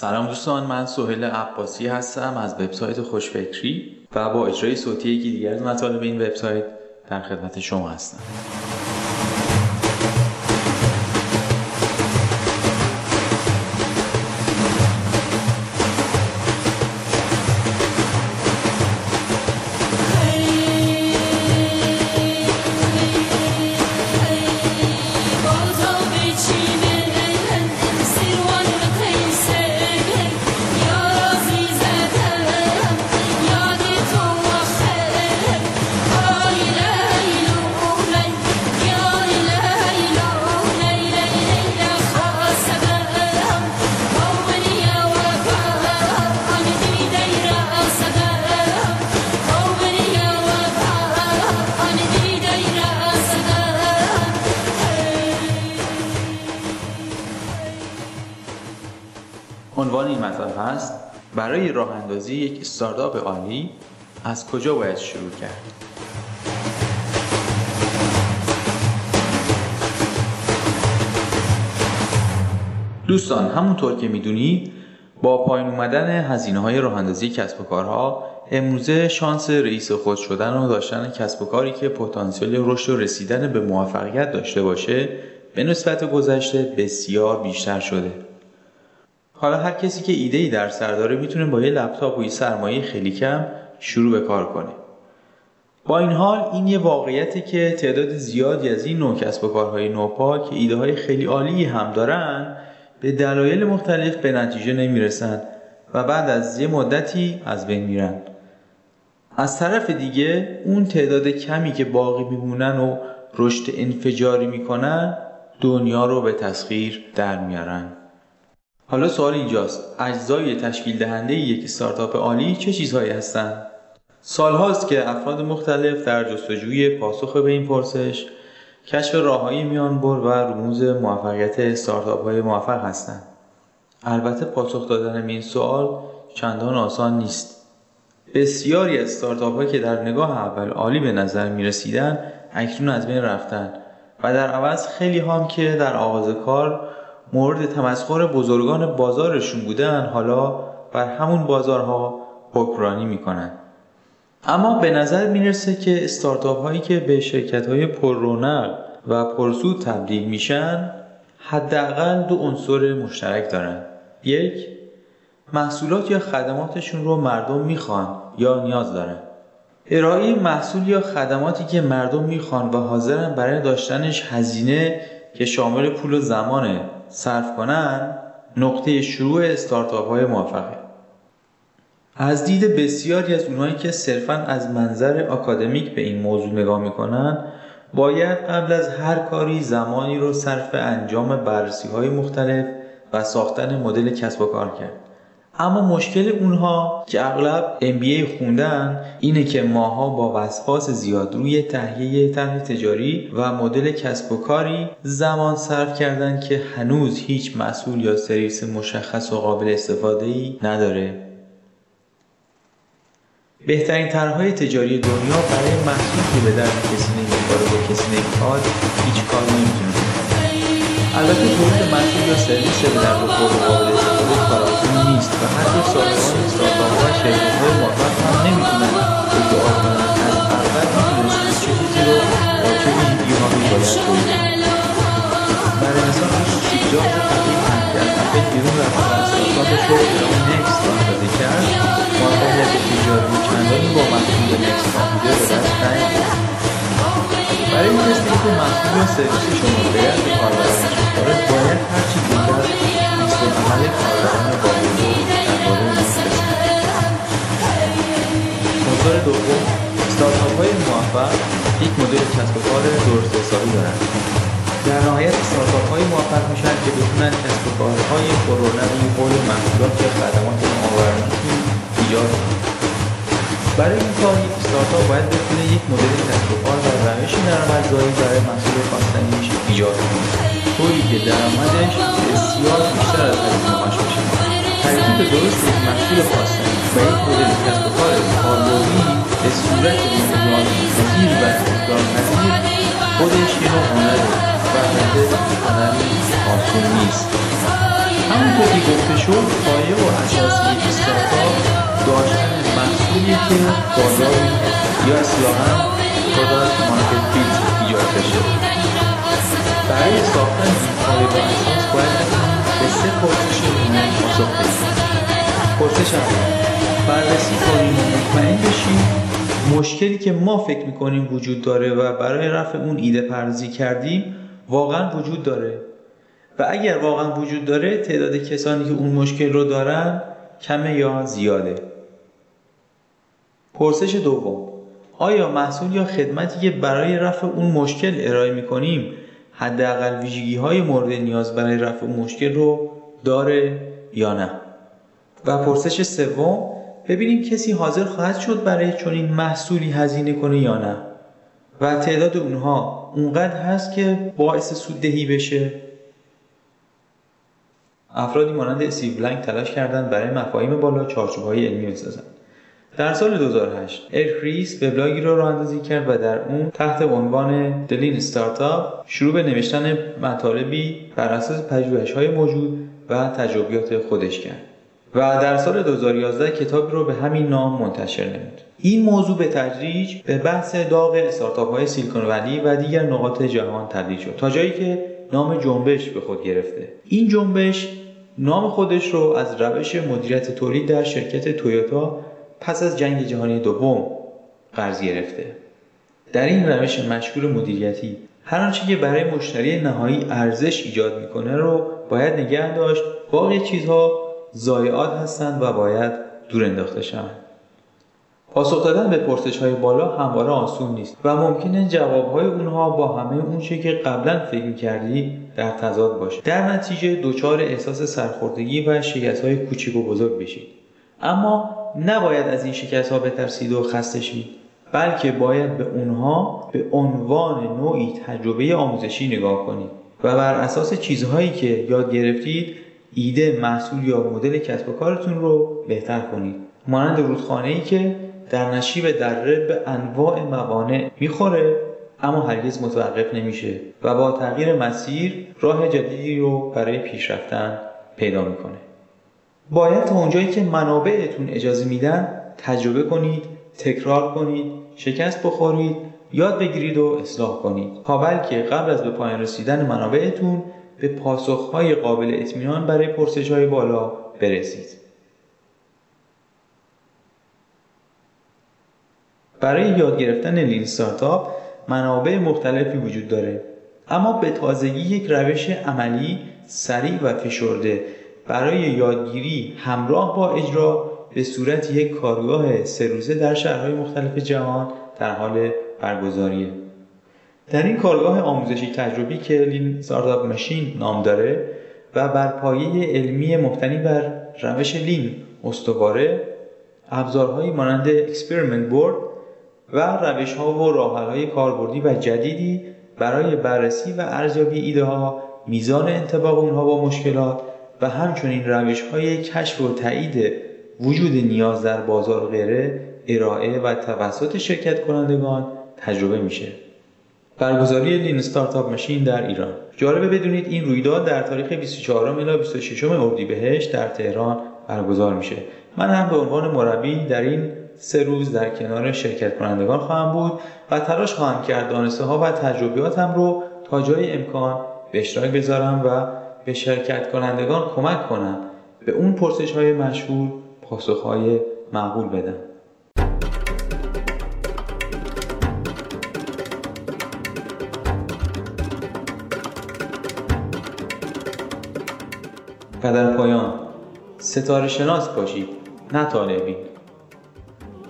سلام دوستان من سهیل عباسی هستم از وبسایت خوشفکری و با اجرای صوتی یکی دیگر از مطالب این وبسایت در خدمت شما هستم. این مطلب هست برای راه اندازی یک استارتاپ عالی از کجا باید شروع کرد؟ دوستان همونطور که می‌دونید با پایین اومدن هزینه های راه اندازی کسب و کارها امروزه شانس رئیس خود شدن و داشتن کسب و کاری که پتانسیل رشد و رسیدن به موفقیت داشته باشه به نسبت گذشته بسیار بیشتر شده حالا هر کسی که ایده ای در سر داره می‌تونه با یه لپتاپ و یه سرمایه خیلی کم شروع به کار کنه. با این حال این یه واقعیتی که تعداد زیادی از این نوع کسب و کارهای نوپا که ایده های خیلی عالی هم دارن به دلایل مختلف به نتیجه نمی‌رسن و بعد از یه مدتی از بین میرن. از طرف دیگه اون تعداد کمی که باقی میمونن و رشد انفجاری می‌کنن دنیا رو به تسخیر در میارن. حالا سوال اینجاست. اجزای تشکیل دهنده یک استارتاپ عالی چه چیزهایی هستند سالهاست که افراد مختلف در جستجوی پاسخ به این پرسش کشف راههایی میان بر و رموز موفقیت استارتاپ های موفق هستند البته پاسخ دادن به این سوال چندان آسان نیست. بسیاری از استارتاپ که در نگاه اول عالی به نظر می رسیدن اکنون از بین رفتن و در عوض خیلی هم که در آغاز کار مورد تمسخر بزرگان بازارشون بودن حالا بر همون بازارها حکمرانی می‌کنن. اما به نظر می‌رسه که استارتاپ هایی که به شرکت های پر رونق و پرسود تبدیل میشن حداقل دو عنصر مشترک دارن. یک محصولات یا خدماتشون رو مردم می‌خوان یا نیاز دارن. ارائه محصول یا خدماتی که مردم می‌خوان و حاضرن برای داشتنش هزینه که شامل پول و زمانه. صرف کنن نقطه شروع استارتاپ های موفقه از دید بسیاری از اونهایی که صرفا از منظر آکادمیک به این موضوع نگاه می‌کنن باید قبل از هر کاری زمانی رو صرف انجام بررسی های مختلف و ساختن مدل کسب و کار کرد. اما مشکل اونها که اغلب MBA خوندن اینه که ماها با وسواس زیاد روی تهیه طرح تجاری و مدل کسب و کاری زمان صرف کردن که هنوز هیچ مسئول یا سرویس مشخص و قابل استفاده ای نداره. بهترین طرحهای تجاری دنیا برای محصول که به درد کسی نمی‌خوره و کسی نمی‌خواد هیچ کار نمی‌تونه البته تولید محصول یا سرویس به درد بخور قابل استفاده کار آسونی نیست و حتی صاحبان استارتاپ و شرکتهای موفق هم نمی‌تونن ادعا کنند از اول می‌دونستن چه چیزی رو با چه ویژگیهایی باید تولید برای مثال استیو جابز هم که از اپل بیرون رفت و استارتاپش رو نکست راهاندازی کرد. موفقیت تجاری چندانی با محصول نکست کامپیوتر به دست نیاورد برای این که یا سرویس شما یک مدل کسب و کار درست حسابی دارند در نهایت استارتاپ های موفق میشن که بتونن کسب و کارهای پررونقی حول محصولات یا خدمات نوآورانه‌شون ایجاد کنن. برای این کار یک استارتاپ باید بتونه یک مدل کسب و کار و روش درآمدزایی برای محصول خواستنیش ایجاد کنه. طوری که درآمدش بسیار بیشتر از هزینه‌هاش باشه ترکیب درست یک محصول خواستنی و یک مدل کسب و کار کاربردی به صورت امکانپذیر و تکرارپذیر خودش یه نوع هنره و البته هنری آسون نیست. همونطور که گفته شد پایه اساسی استارتاپ داشتن محصولی که بازاری یا اصطلاحا product market fit ایجاد بشه. برای ساختن این قالب اساس باید به سه پرسش مهم پاسخ بدیم پرسش اول بررسی کنیم مطمئن بشیم. مشکلی که ما فکر می‌کنیم وجود داره و برای رفع اون ایده پردازی کردیم واقعا وجود داره. و اگر واقعا وجود داره تعداد کسانی که اون مشکل رو دارن کمه یا زیاده. پرسش دوم. آیا محصول یا خدمتی که برای رفع اون مشکل ارائه می‌کنیم حداقل ویژگی های مورد نیاز برای رفع مشکل رو داره یا نه؟ و پرسش سوم. ببینیم کسی حاضر خواهد شد برای چنین محصولی هزینه کنه یا نه. و تعداد اونها اونقدر هست که باعث سوددهی بشه. افرادی مانند استیو بلنک تلاش کردند برای مفاهیم بالا چارچوب‌های علمی بسازند. در سال 2008 اریک ریس وبلاگی را راه اندازی کرد و در اون تحت عنوان The Lean Startup شروع به نوشتن مطالبی بر اساس پژوهش‌های موجود و تجربیات خودش کرد. و در سال 2011 کتابی رو به همین نام منتشر نمود. این موضوع به تدریج به بحث داغ استارتاپ های سیلیکون ولی و دیگر نقاط جهان تبدیل شد تا جایی که نام جنبش به خود گرفته. این جنبش نام خودش رو از روش مدیریت تولید در شرکت تویوتا پس از جنگ جهانی دوم قرض گرفته. در این روش مشهور مدیریتی هر آنچه که برای مشتری نهایی ارزش ایجاد می‌کنه رو باید نگه داشت. باقی چیزها ضایعات هستند و باید دور انداخته شوند. پاسخ دادن به پرسش های بالا همواره آسون نیست و ممکنه جواب های اونها با همه اون که قبلا فکر کردی در تضاد باشه. در نتیجه دچار احساس سرخوردگی و شکست های کوچیک و بزرگ بشید. اما نباید از این شکست ها بترسید و خسته شید بلکه باید به اونها به عنوان نوعی تجربه آموزشی نگاه کنید و بر اساس چیزهایی که یاد گرفتید ایده محصول یا مدل کسب و کارتون رو بهتر کنید. مانند رودخانه ای که در نشیب دره به انواع موانع می‌خوره اما هرگز متوقف نمیشه و با تغییر مسیر راه جدیدی رو برای پیشرفتن پیدا می‌کنه. باید تا اونجایی که منابعتون اجازه میدن تجربه کنید تکرار کنید شکست بخورید یاد بگیرید و اصلاح کنید. تا بلکه قبل از به پایان رسیدن منابعتون به پاسخهای قابل اطمینان برای پرسش های بالا برسید. برای یاد گرفتن لین استارتاپ منابع مختلفی وجود داره اما به تازگی یک روش عملی سریع و فشرده برای یادگیری همراه با اجرا به صورت یک کارگاه سه روزه در شهرهای مختلف جهان در حال برگزاریه. در این کارگاه آموزشی تجربی که Lean Startup Machine نام داره و بر پایه علمی مبتنی بر روش Lean استواره ابزارهایی مانند Experiment Board و روش ها و راه های کاربردی و جدیدی برای بررسی و ارزیابی ایده ها میزان انتباق اونها با مشکلات و همچنین روش های کشف و تایید وجود نیاز در بازار غیره ارائه و توسط شرکت کنندگان تجربه میشه. برگزاری لین استارتاپ ماشین در ایران. جالبه بدونید این رویداد در تاریخ 24 الی 26 اردیبهشت در تهران برگزار میشه. من هم به عنوان مربی در این سه روز در کنار شرکت کنندگان خواهم بود و تلاش خواهم کرد دانسته ها و تجربیاتم رو تا جای امکان به اشتراک بذارم و به شرکت کنندگان کمک کنم. به اون پرسش های مشهور پاسخ های معقول بدم. و در پایان ستاره شناس باشید نه طالبین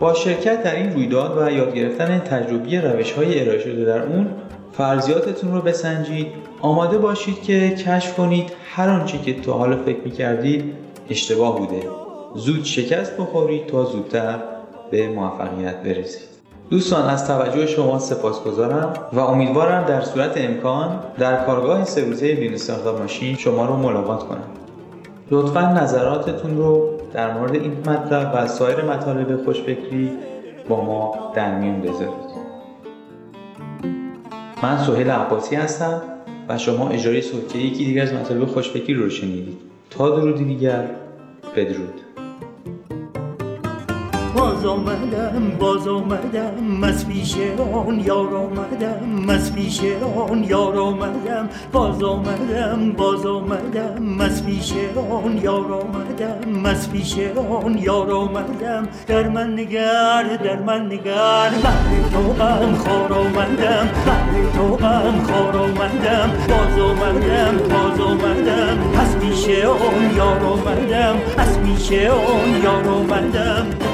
با شرکت در این رویداد و یاد گرفتن تجربی روش های ارائه شده در اون فرضیاتتون رو بسنجید. آماده باشید که کشف کنید هر آنچه که تا حالا فکر می‌کردید اشتباه بوده. زود شکست بخورید تا زودتر به موفقیت برسید. دوستان از توجه شما سپاسگزارم و امیدوارم در صورت امکان در کارگاه سه روزه بین ماشین شما رو ملاقات کنم. لطفا نظراتتون رو در مورد این مطلب و سایر مطالب خوشفکری با ما در میون بذارید. من سهیل عباسی هستم و شما اجرای صوتی یکی دیگر از مطالب خوشفکری رو شنیدید. تا درودی دیگر بدرود. باز آمدم باز آمدم. از پیش آن یار آمدم از پیش آن یار آمدم. باز آمدم باز آمدم. از پیش آن یار آمدم از پیش آن یار آمدم. در من نگر در من نگر. بهر تو هم خار آمدم بهر تو هم خار آمدم. باز آمدم باز آمدم. از پیش آن یار آمدم از پیش آن یار آمدم.